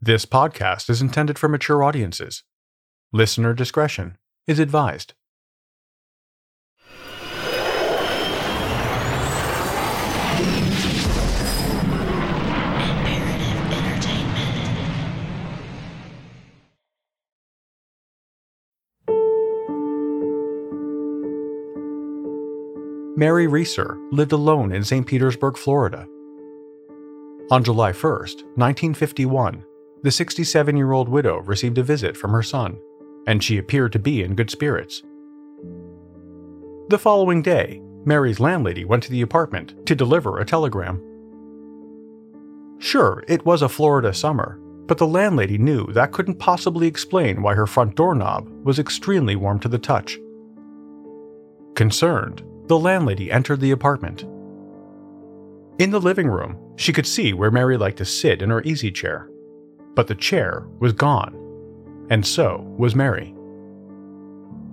This podcast is intended for mature audiences. Listener discretion is advised. Mary Reeser lived alone in St. Petersburg, Florida. On July 1, 1951, the 67 year old widow received a visit from her son, and she appeared to be in good spirits. The following day, Mary's landlady went to the apartment to deliver a telegram. Sure, it was a Florida summer, but the landlady knew that couldn't possibly explain why her front doorknob was extremely warm to the touch. Concerned, the landlady entered the apartment. In the living room, she could see where Mary liked to sit in her easy chair, but the chair was gone, and so was Mary.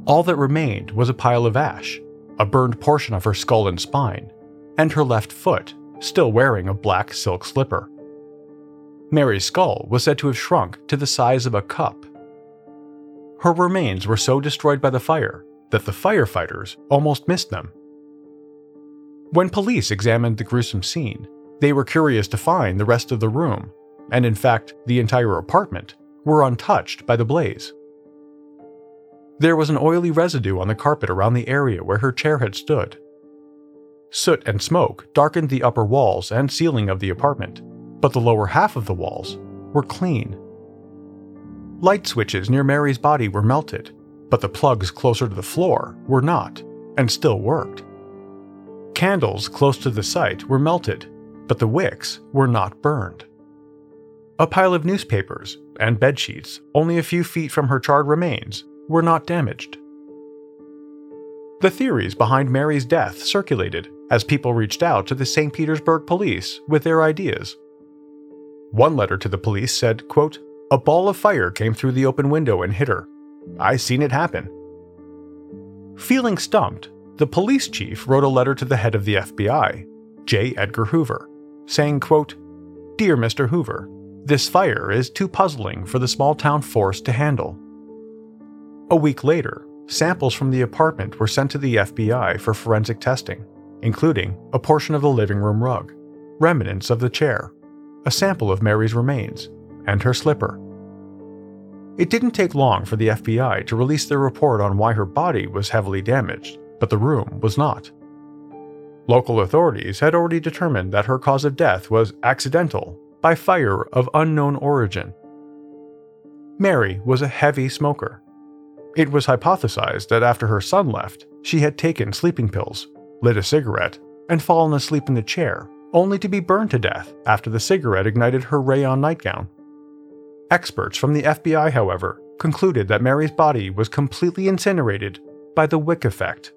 All that remained was a pile of ash, a burned portion of her skull and spine, and her left foot, still wearing a black silk slipper. Mary's skull was said to have shrunk to the size of a cup. Her remains were so destroyed by the fire that the firefighters almost missed them. When police examined the gruesome scene, they were curious to find the rest of the room, and in fact, the entire apartment, were untouched by the blaze. There was an oily residue on the carpet around the area where her chair had stood. Soot and smoke darkened the upper walls and ceiling of the apartment, but the lower half of the walls were clean. Light switches near Mary's body were melted, but the plugs closer to the floor were not, and still worked. Candles close to the site were melted, but the wicks were not burned. A pile of newspapers and bedsheets, only a few feet from her charred remains, were not damaged. The theories behind Mary's death circulated as people reached out to the St. Petersburg police with their ideas. One letter to the police said, quote, A ball of fire came through the open window and hit her. I seen it happen. Feeling stumped, the police chief wrote a letter to the head of the FBI, J. Edgar Hoover, saying, quote, Dear Mr. Hoover, this fire is too puzzling for the small town force to handle. A week later, samples from the apartment were sent to the FBI for forensic testing, including a portion of the living room rug, remnants of the chair, a sample of Mary's remains, and her slipper. It didn't take long for the FBI to release their report on why her body was heavily damaged but the room was not. Local authorities had already determined that her cause of death was accidental by fire of unknown origin. Mary was a heavy smoker. It was hypothesized that after her son left, she had taken sleeping pills, lit a cigarette, and fallen asleep in the chair, only to be burned to death after the cigarette ignited her rayon nightgown. Experts from the FBI, however, concluded that Mary's body was completely incinerated by the wick effect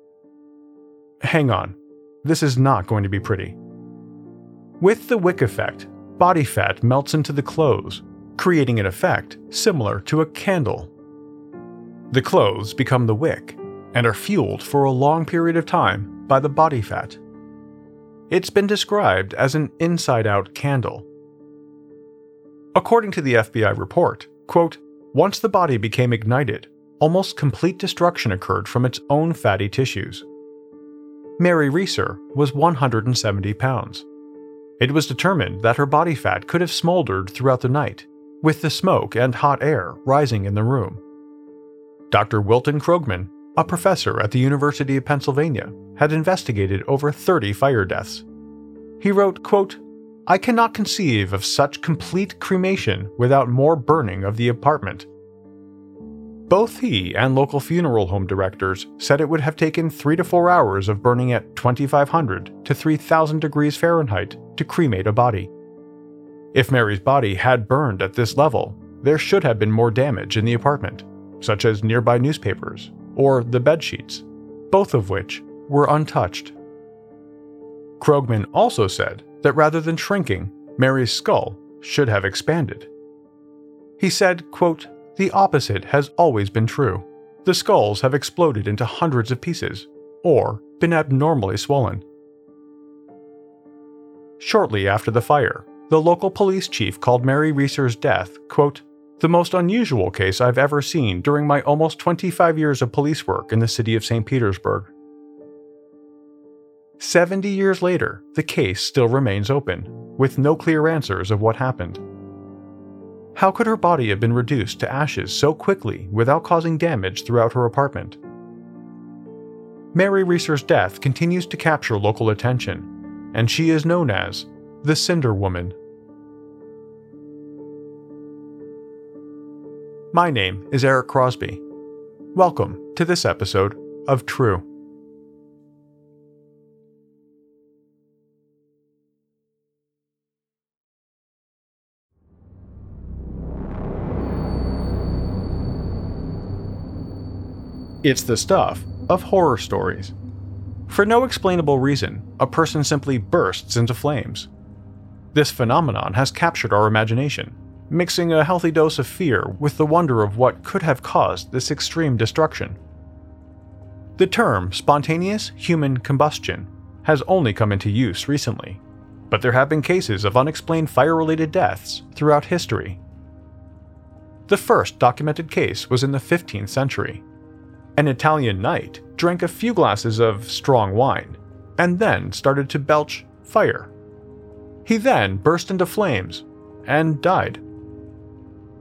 hang on, this is not going to be pretty. With the wick effect, body fat melts into the clothes, creating an effect similar to a candle. The clothes become the wick and are fueled for a long period of time by the body fat. It's been described as an inside out candle. According to the FBI report, quote, once the body became ignited, almost complete destruction occurred from its own fatty tissues. Mary Reeser was 170 pounds. It was determined that her body fat could have smoldered throughout the night, with the smoke and hot air rising in the room. Dr. Wilton Krogman, a professor at the University of Pennsylvania, had investigated over 30 fire deaths. He wrote, quote, I cannot conceive of such complete cremation without more burning of the apartment both he and local funeral home directors said it would have taken three to four hours of burning at 2500 to 3000 degrees Fahrenheit to cremate a body. If Mary's body had burned at this level, there should have been more damage in the apartment, such as nearby newspapers or the bed sheets, both of which were untouched. Krogman also said that rather than shrinking, Mary's skull should have expanded. He said, quote, The opposite has always been true. The skulls have exploded into hundreds of pieces, or been abnormally swollen. Shortly after the fire, the local police chief called Mary Reeser's death, quote, the most unusual case I've ever seen during my almost 25 years of police work in the city of St. Petersburg. 70 years later, the case still remains open, with no clear answers of what happened. How could her body have been reduced to ashes so quickly without causing damage throughout her apartment? Mary Reeser's death continues to capture local attention, and she is known as the Cinder Woman. My name is Eric Crosby. Welcome to this episode of True. It's the stuff of horror stories. For no explainable reason, a person simply bursts into flames. This phenomenon has captured our imagination, mixing a healthy dose of fear with the wonder of what could have caused this extreme destruction. The term spontaneous human combustion has only come into use recently, but there have been cases of unexplained fire related deaths throughout history. The first documented case was in the 15th century an Italian knight drank a few glasses of strong wine, and then started to belch fire. He then burst into flames and died.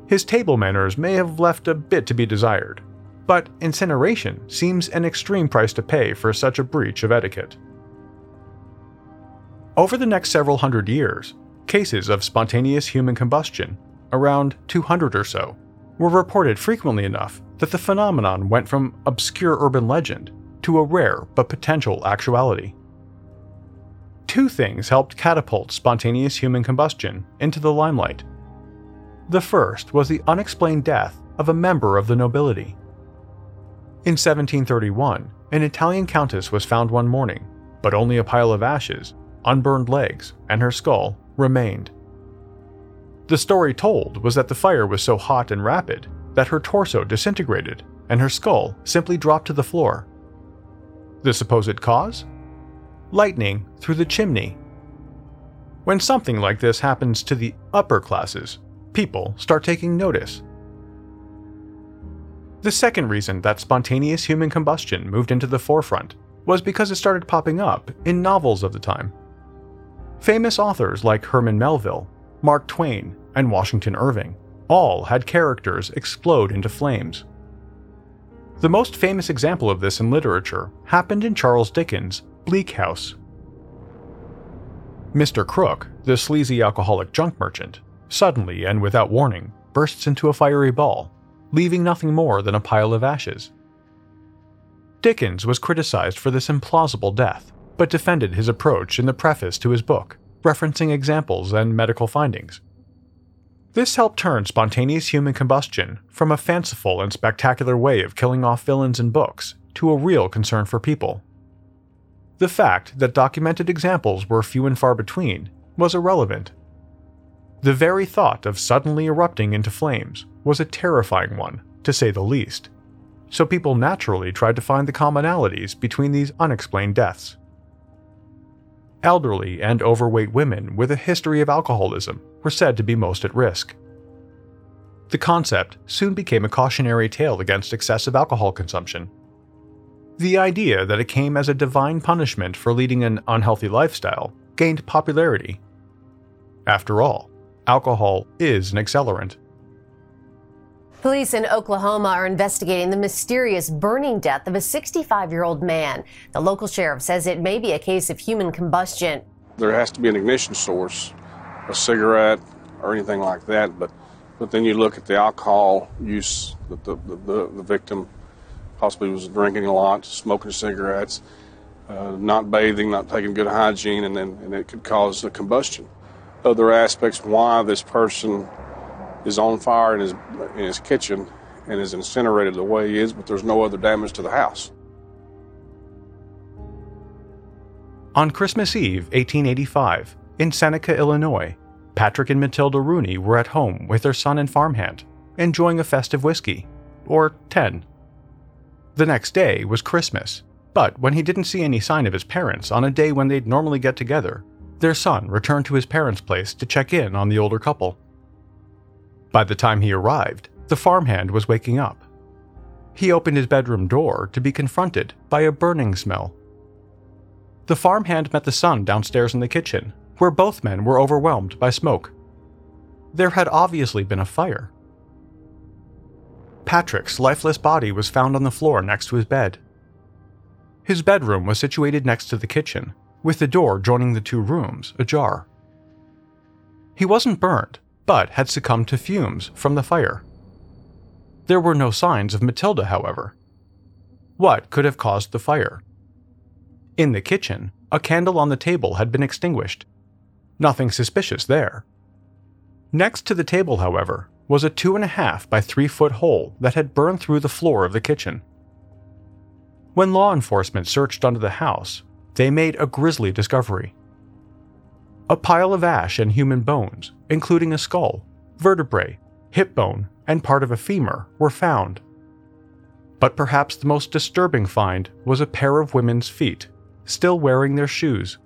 His table manners may have left a bit to be desired, but incineration seems an extreme price to pay for such a breach of etiquette. Over the next several hundred years, cases of spontaneous human combustion, around 200 or so, were reported frequently enough that the phenomenon went from obscure urban legend to a rare but potential actuality. Two things helped catapult spontaneous human combustion into the limelight. The first was the unexplained death of a member of the nobility. In 1731, an Italian countess was found one morning, but only a pile of ashes, unburned legs, and her skull remained. The story told was that the fire was so hot and rapid that her torso disintegrated and her skull simply dropped to the floor. The supposed cause? Lightning through the chimney. When something like this happens to the upper classes, people start taking notice. The second reason that spontaneous human combustion moved into the forefront was because it started popping up in novels of the time. Famous authors like Herman Melville, Mark Twain, and Washington Irving all had characters explode into flames. The most famous example of this in literature happened in Charles Dickens' Bleak House. Mr. Krook, the sleazy alcoholic junk merchant, suddenly and without warning bursts into a fiery ball, leaving nothing more than a pile of ashes. Dickens was criticized for this implausible death, but defended his approach in the preface to his book, referencing examples and medical findings. This helped turn spontaneous human combustion from a fanciful and spectacular way of killing off villains in books to a real concern for people. The fact that documented examples were few and far between was irrelevant. The very thought of suddenly erupting into flames was a terrifying one, to say the least, so people naturally tried to find the commonalities between these unexplained deaths. Elderly and overweight women with a history of alcoholism were said to be most at risk. The concept soon became a cautionary tale against excessive alcohol consumption. The idea that it came as a divine punishment for leading an unhealthy lifestyle gained popularity. After all, alcohol is an accelerant. Police in Oklahoma are investigating the mysterious burning death of a 65 year old man. The local sheriff says it may be a case of human combustion. There has to be an ignition source, a cigarette or anything like that, but, but then you look at the alcohol use that the, the, the, the victim possibly was drinking a lot, smoking cigarettes, uh, not bathing, not taking good hygiene, and then and it could cause a combustion. Other aspects why this person is on fire in his, in his kitchen and is incinerated the way he is, but there's no other damage to the house. On Christmas Eve, 1885, in Seneca, Illinois, Patrick and Matilda Rooney were at home with their son and farmhand, enjoying a festive whiskey, or 10. The next day was Christmas, but when he didn't see any sign of his parents on a day when they'd normally get together, their son returned to his parents' place to check in on the older couple. By the time he arrived, the farmhand was waking up. He opened his bedroom door to be confronted by a burning smell. The farmhand met the son downstairs in the kitchen, where both men were overwhelmed by smoke. There had obviously been a fire. Patrick's lifeless body was found on the floor next to his bed. His bedroom was situated next to the kitchen, with the door joining the two rooms ajar. He wasn't burned, but had succumbed to fumes from the fire. There were no signs of Matilda, however. What could have caused the fire? In the kitchen, a candle on the table had been extinguished. Nothing suspicious there. Next to the table, however, was a two and a half by three foot hole that had burned through the floor of the kitchen. When law enforcement searched under the house, they made a grisly discovery. A pile of ash and human bones, including a skull, vertebrae, hip bone, and part of a femur, were found. But perhaps the most disturbing find was a pair of women's feet, still wearing their shoes.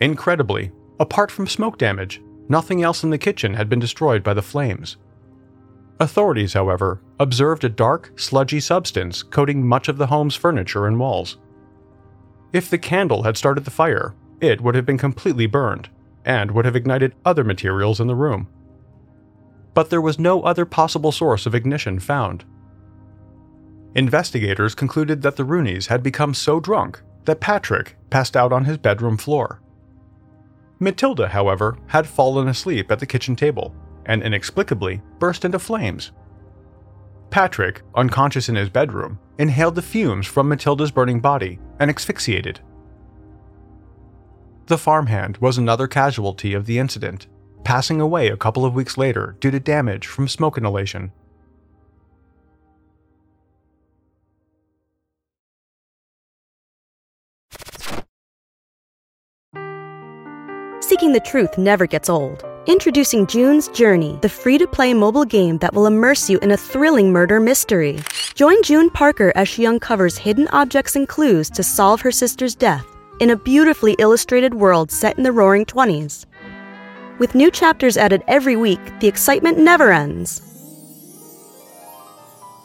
Incredibly, apart from smoke damage, nothing else in the kitchen had been destroyed by the flames. Authorities, however, observed a dark, sludgy substance coating much of the home's furniture and walls. If the candle had started the fire, it would have been completely burned, and would have ignited other materials in the room. But there was no other possible source of ignition found. Investigators concluded that the Rooneys had become so drunk that Patrick passed out on his bedroom floor. Matilda, however, had fallen asleep at the kitchen table and inexplicably burst into flames. Patrick, unconscious in his bedroom, inhaled the fumes from Matilda's burning body and asphyxiated. The farmhand was another casualty of the incident, passing away a couple of weeks later due to damage from smoke inhalation. Seeking the truth never gets old. Introducing June's Journey, the free to play mobile game that will immerse you in a thrilling murder mystery. Join June Parker as she uncovers hidden objects and clues to solve her sister's death in a beautifully illustrated world set in the roaring 20s. With new chapters added every week, the excitement never ends.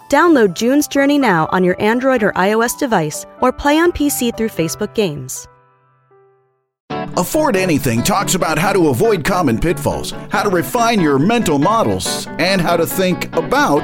Download June's Journey now on your Android or iOS device or play on PC through Facebook Games. Afford Anything talks about how to avoid common pitfalls, how to refine your mental models, and how to think about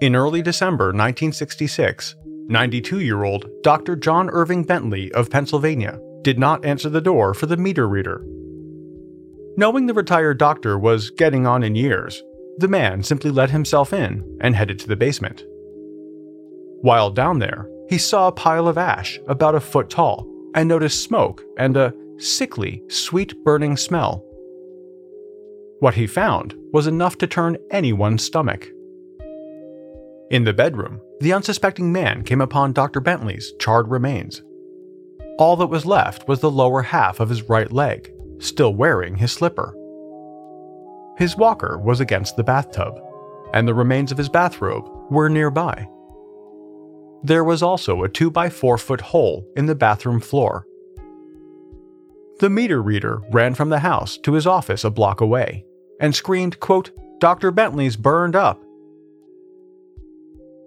In early December 1966, 92 year old Dr. John Irving Bentley of Pennsylvania did not answer the door for the meter reader. Knowing the retired doctor was getting on in years, the man simply let himself in and headed to the basement. While down there, he saw a pile of ash about a foot tall and noticed smoke and a sickly, sweet burning smell. What he found was enough to turn anyone's stomach. In the bedroom, the unsuspecting man came upon Dr. Bentley's charred remains. All that was left was the lower half of his right leg, still wearing his slipper. His walker was against the bathtub, and the remains of his bathrobe were nearby. There was also a 2 by 4 foot hole in the bathroom floor. The meter reader ran from the house to his office a block away and screamed, quote, Dr. Bentley's burned up.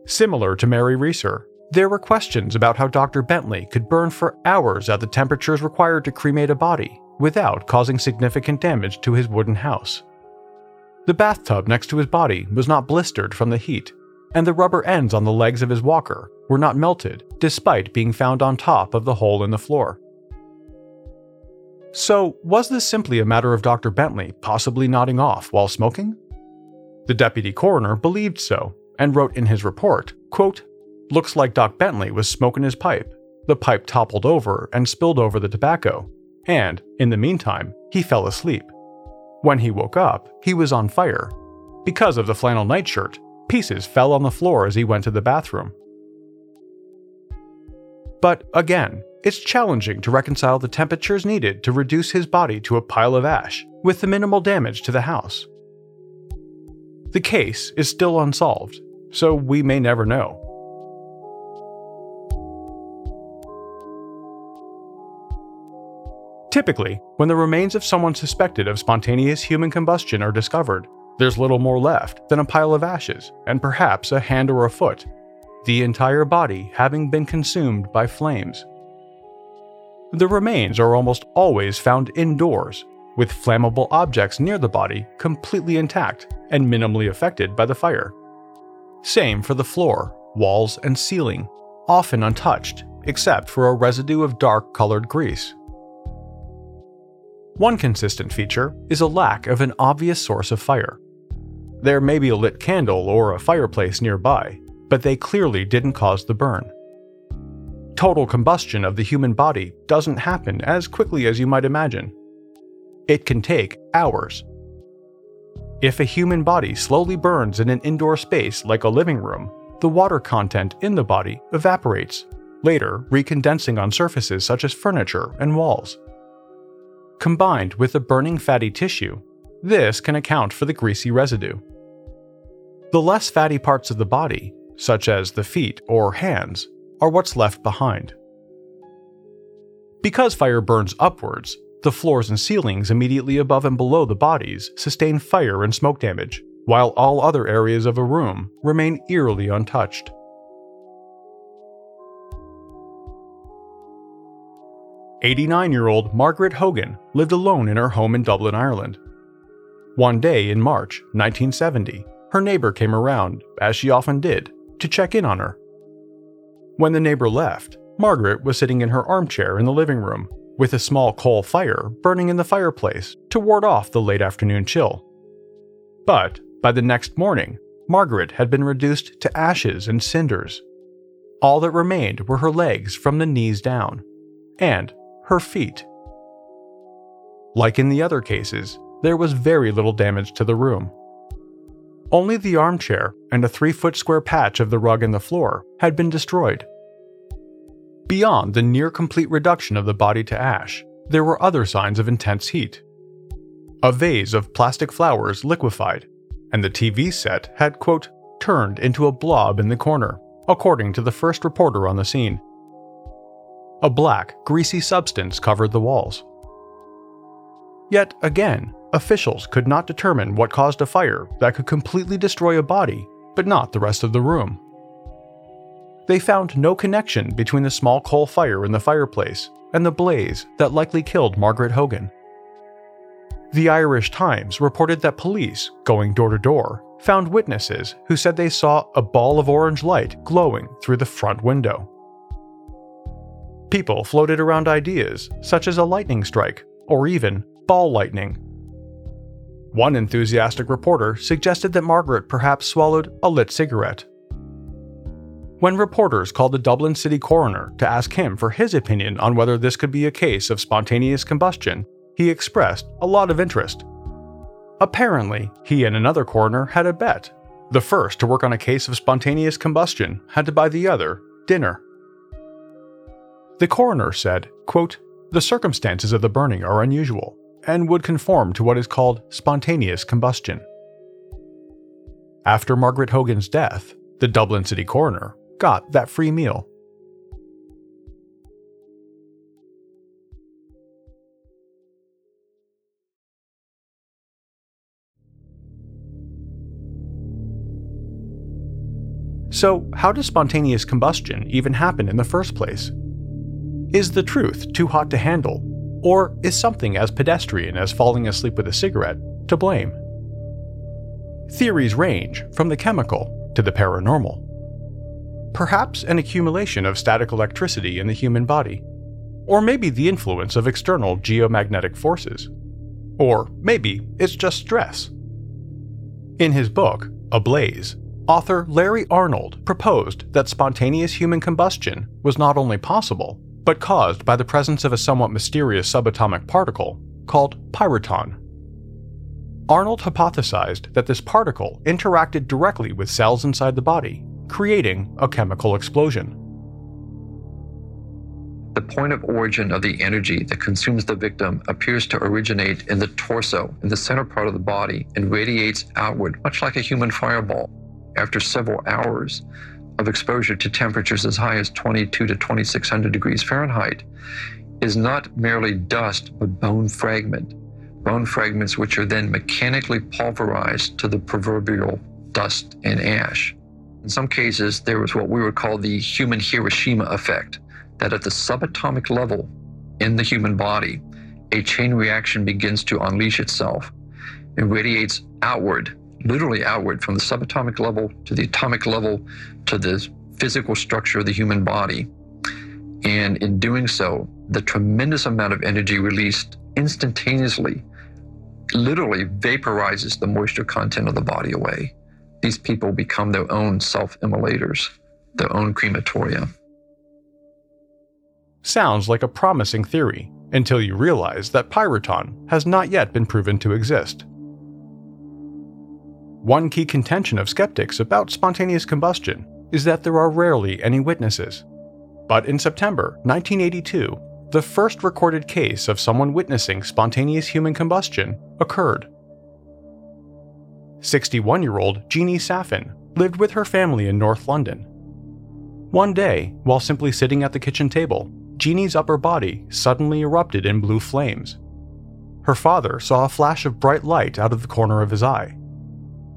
Similar to Mary Reeser, there were questions about how Dr. Bentley could burn for hours at the temperatures required to cremate a body without causing significant damage to his wooden house. The bathtub next to his body was not blistered from the heat, and the rubber ends on the legs of his walker were not melted despite being found on top of the hole in the floor. So, was this simply a matter of Dr. Bentley possibly nodding off while smoking? The deputy coroner believed so and wrote in his report, quote, "Looks like Doc Bentley was smoking his pipe. The pipe toppled over and spilled over the tobacco, and in the meantime, he fell asleep. When he woke up, he was on fire. Because of the flannel nightshirt, pieces fell on the floor as he went to the bathroom. But again, it's challenging to reconcile the temperatures needed to reduce his body to a pile of ash with the minimal damage to the house. The case is still unsolved, so we may never know. Typically, when the remains of someone suspected of spontaneous human combustion are discovered, there's little more left than a pile of ashes and perhaps a hand or a foot, the entire body having been consumed by flames. The remains are almost always found indoors, with flammable objects near the body completely intact and minimally affected by the fire. Same for the floor, walls, and ceiling, often untouched except for a residue of dark colored grease. One consistent feature is a lack of an obvious source of fire. There may be a lit candle or a fireplace nearby, but they clearly didn't cause the burn. Total combustion of the human body doesn't happen as quickly as you might imagine. It can take hours. If a human body slowly burns in an indoor space like a living room, the water content in the body evaporates, later recondensing on surfaces such as furniture and walls. Combined with the burning fatty tissue, this can account for the greasy residue. The less fatty parts of the body, such as the feet or hands, are what's left behind. Because fire burns upwards, the floors and ceilings immediately above and below the bodies sustain fire and smoke damage, while all other areas of a room remain eerily untouched. Eighty-nine-year-old Margaret Hogan lived alone in her home in Dublin, Ireland. One day in March 1970, her neighbor came around, as she often did, to check in on her. When the neighbor left, Margaret was sitting in her armchair in the living room, with a small coal fire burning in the fireplace to ward off the late afternoon chill. But by the next morning, Margaret had been reduced to ashes and cinders. All that remained were her legs from the knees down, and her feet. Like in the other cases, there was very little damage to the room. Only the armchair and a three foot square patch of the rug and the floor had been destroyed. Beyond the near complete reduction of the body to ash, there were other signs of intense heat. A vase of plastic flowers liquefied, and the TV set had, quote, turned into a blob in the corner, according to the first reporter on the scene. A black, greasy substance covered the walls. Yet again, officials could not determine what caused a fire that could completely destroy a body, but not the rest of the room. They found no connection between the small coal fire in the fireplace and the blaze that likely killed Margaret Hogan. The Irish Times reported that police, going door to door, found witnesses who said they saw a ball of orange light glowing through the front window. People floated around ideas such as a lightning strike or even ball lightning. One enthusiastic reporter suggested that Margaret perhaps swallowed a lit cigarette. When reporters called the Dublin city coroner to ask him for his opinion on whether this could be a case of spontaneous combustion, he expressed a lot of interest. Apparently, he and another coroner had a bet. The first to work on a case of spontaneous combustion had to buy the other dinner. The coroner said, quote, The circumstances of the burning are unusual and would conform to what is called spontaneous combustion. After Margaret Hogan's death, the Dublin city coroner got that free meal. So, how does spontaneous combustion even happen in the first place? Is the truth too hot to handle? Or is something as pedestrian as falling asleep with a cigarette to blame? Theories range from the chemical to the paranormal. Perhaps an accumulation of static electricity in the human body, or maybe the influence of external geomagnetic forces, or maybe it's just stress. In his book, Ablaze, author Larry Arnold proposed that spontaneous human combustion was not only possible, but caused by the presence of a somewhat mysterious subatomic particle called pyrotron. Arnold hypothesized that this particle interacted directly with cells inside the body, creating a chemical explosion. The point of origin of the energy that consumes the victim appears to originate in the torso, in the center part of the body, and radiates outward, much like a human fireball. After several hours of exposure to temperatures as high as 22 to 2600 degrees Fahrenheit, is not merely dust, but bone fragment. Bone fragments which are then mechanically pulverized to the proverbial dust and ash. In some cases, there was what we would call the human Hiroshima effect that at the subatomic level in the human body, a chain reaction begins to unleash itself. It radiates outward, literally outward, from the subatomic level to the atomic level to the physical structure of the human body. And in doing so, the tremendous amount of energy released instantaneously literally vaporizes the moisture content of the body away. These people become their own self immolators, their own crematoria. Sounds like a promising theory until you realize that pyrotron has not yet been proven to exist. One key contention of skeptics about spontaneous combustion is that there are rarely any witnesses. But in September 1982, the first recorded case of someone witnessing spontaneous human combustion occurred. 61 year old Jeannie Saffin lived with her family in North London. One day, while simply sitting at the kitchen table, Jeannie's upper body suddenly erupted in blue flames. Her father saw a flash of bright light out of the corner of his eye.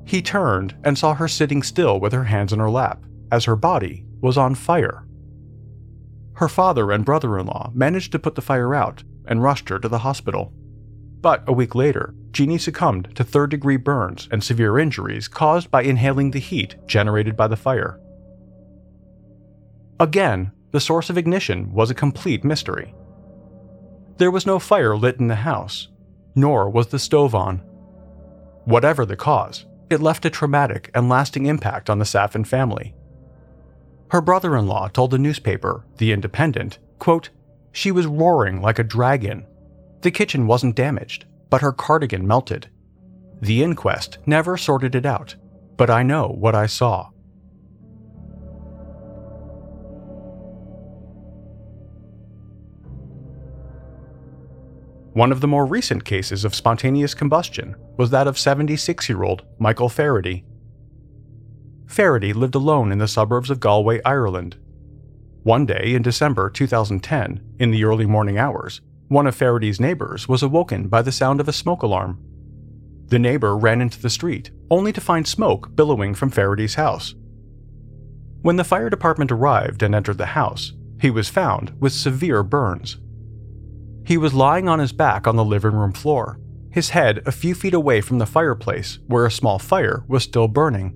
He turned and saw her sitting still with her hands in her lap, as her body was on fire. Her father and brother in law managed to put the fire out and rushed her to the hospital. But a week later, Jeannie succumbed to third degree burns and severe injuries caused by inhaling the heat generated by the fire. Again, the source of ignition was a complete mystery. There was no fire lit in the house, nor was the stove on. Whatever the cause, it left a traumatic and lasting impact on the Saffin family. Her brother in law told the newspaper, The Independent, quote, She was roaring like a dragon. The kitchen wasn't damaged, but her cardigan melted. The inquest never sorted it out, but I know what I saw. One of the more recent cases of spontaneous combustion was that of 76 year old Michael Faherty. Faherty lived alone in the suburbs of Galway, Ireland. One day in December 2010, in the early morning hours, one of Faherty's neighbors was awoken by the sound of a smoke alarm. The neighbor ran into the street, only to find smoke billowing from Faherty's house. When the fire department arrived and entered the house, he was found with severe burns. He was lying on his back on the living room floor, his head a few feet away from the fireplace where a small fire was still burning.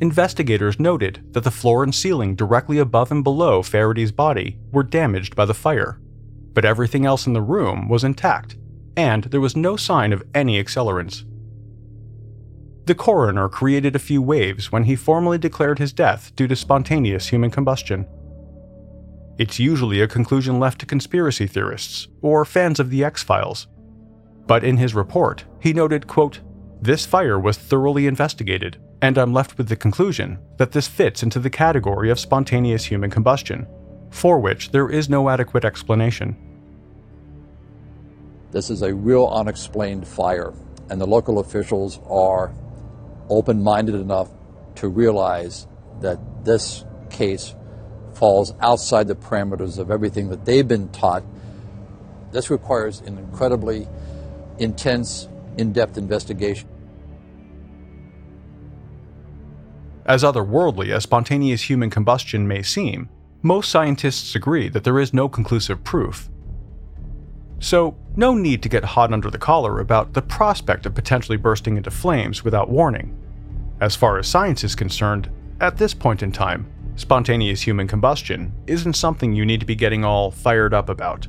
Investigators noted that the floor and ceiling directly above and below Faherty's body were damaged by the fire, but everything else in the room was intact, and there was no sign of any accelerants. The coroner created a few waves when he formally declared his death due to spontaneous human combustion. It's usually a conclusion left to conspiracy theorists or fans of the X Files. But in his report, he noted, quote, This fire was thoroughly investigated, and I'm left with the conclusion that this fits into the category of spontaneous human combustion, for which there is no adequate explanation. This is a real unexplained fire, and the local officials are open minded enough to realize that this case falls outside the parameters of everything that they've been taught. This requires an incredibly intense, in depth investigation. As otherworldly as spontaneous human combustion may seem, most scientists agree that there is no conclusive proof. so no need to get hot under the collar about the prospect of potentially bursting into flames without warning. As far as science is concerned, at this point in time, spontaneous human combustion isn't something you need to be getting all fired up about.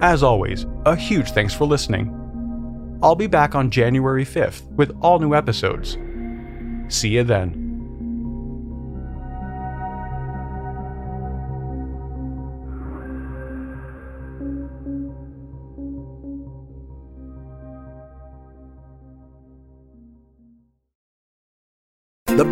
As always, a huge thanks for listening. I'll be back on January 5th with all new episodes. See you then.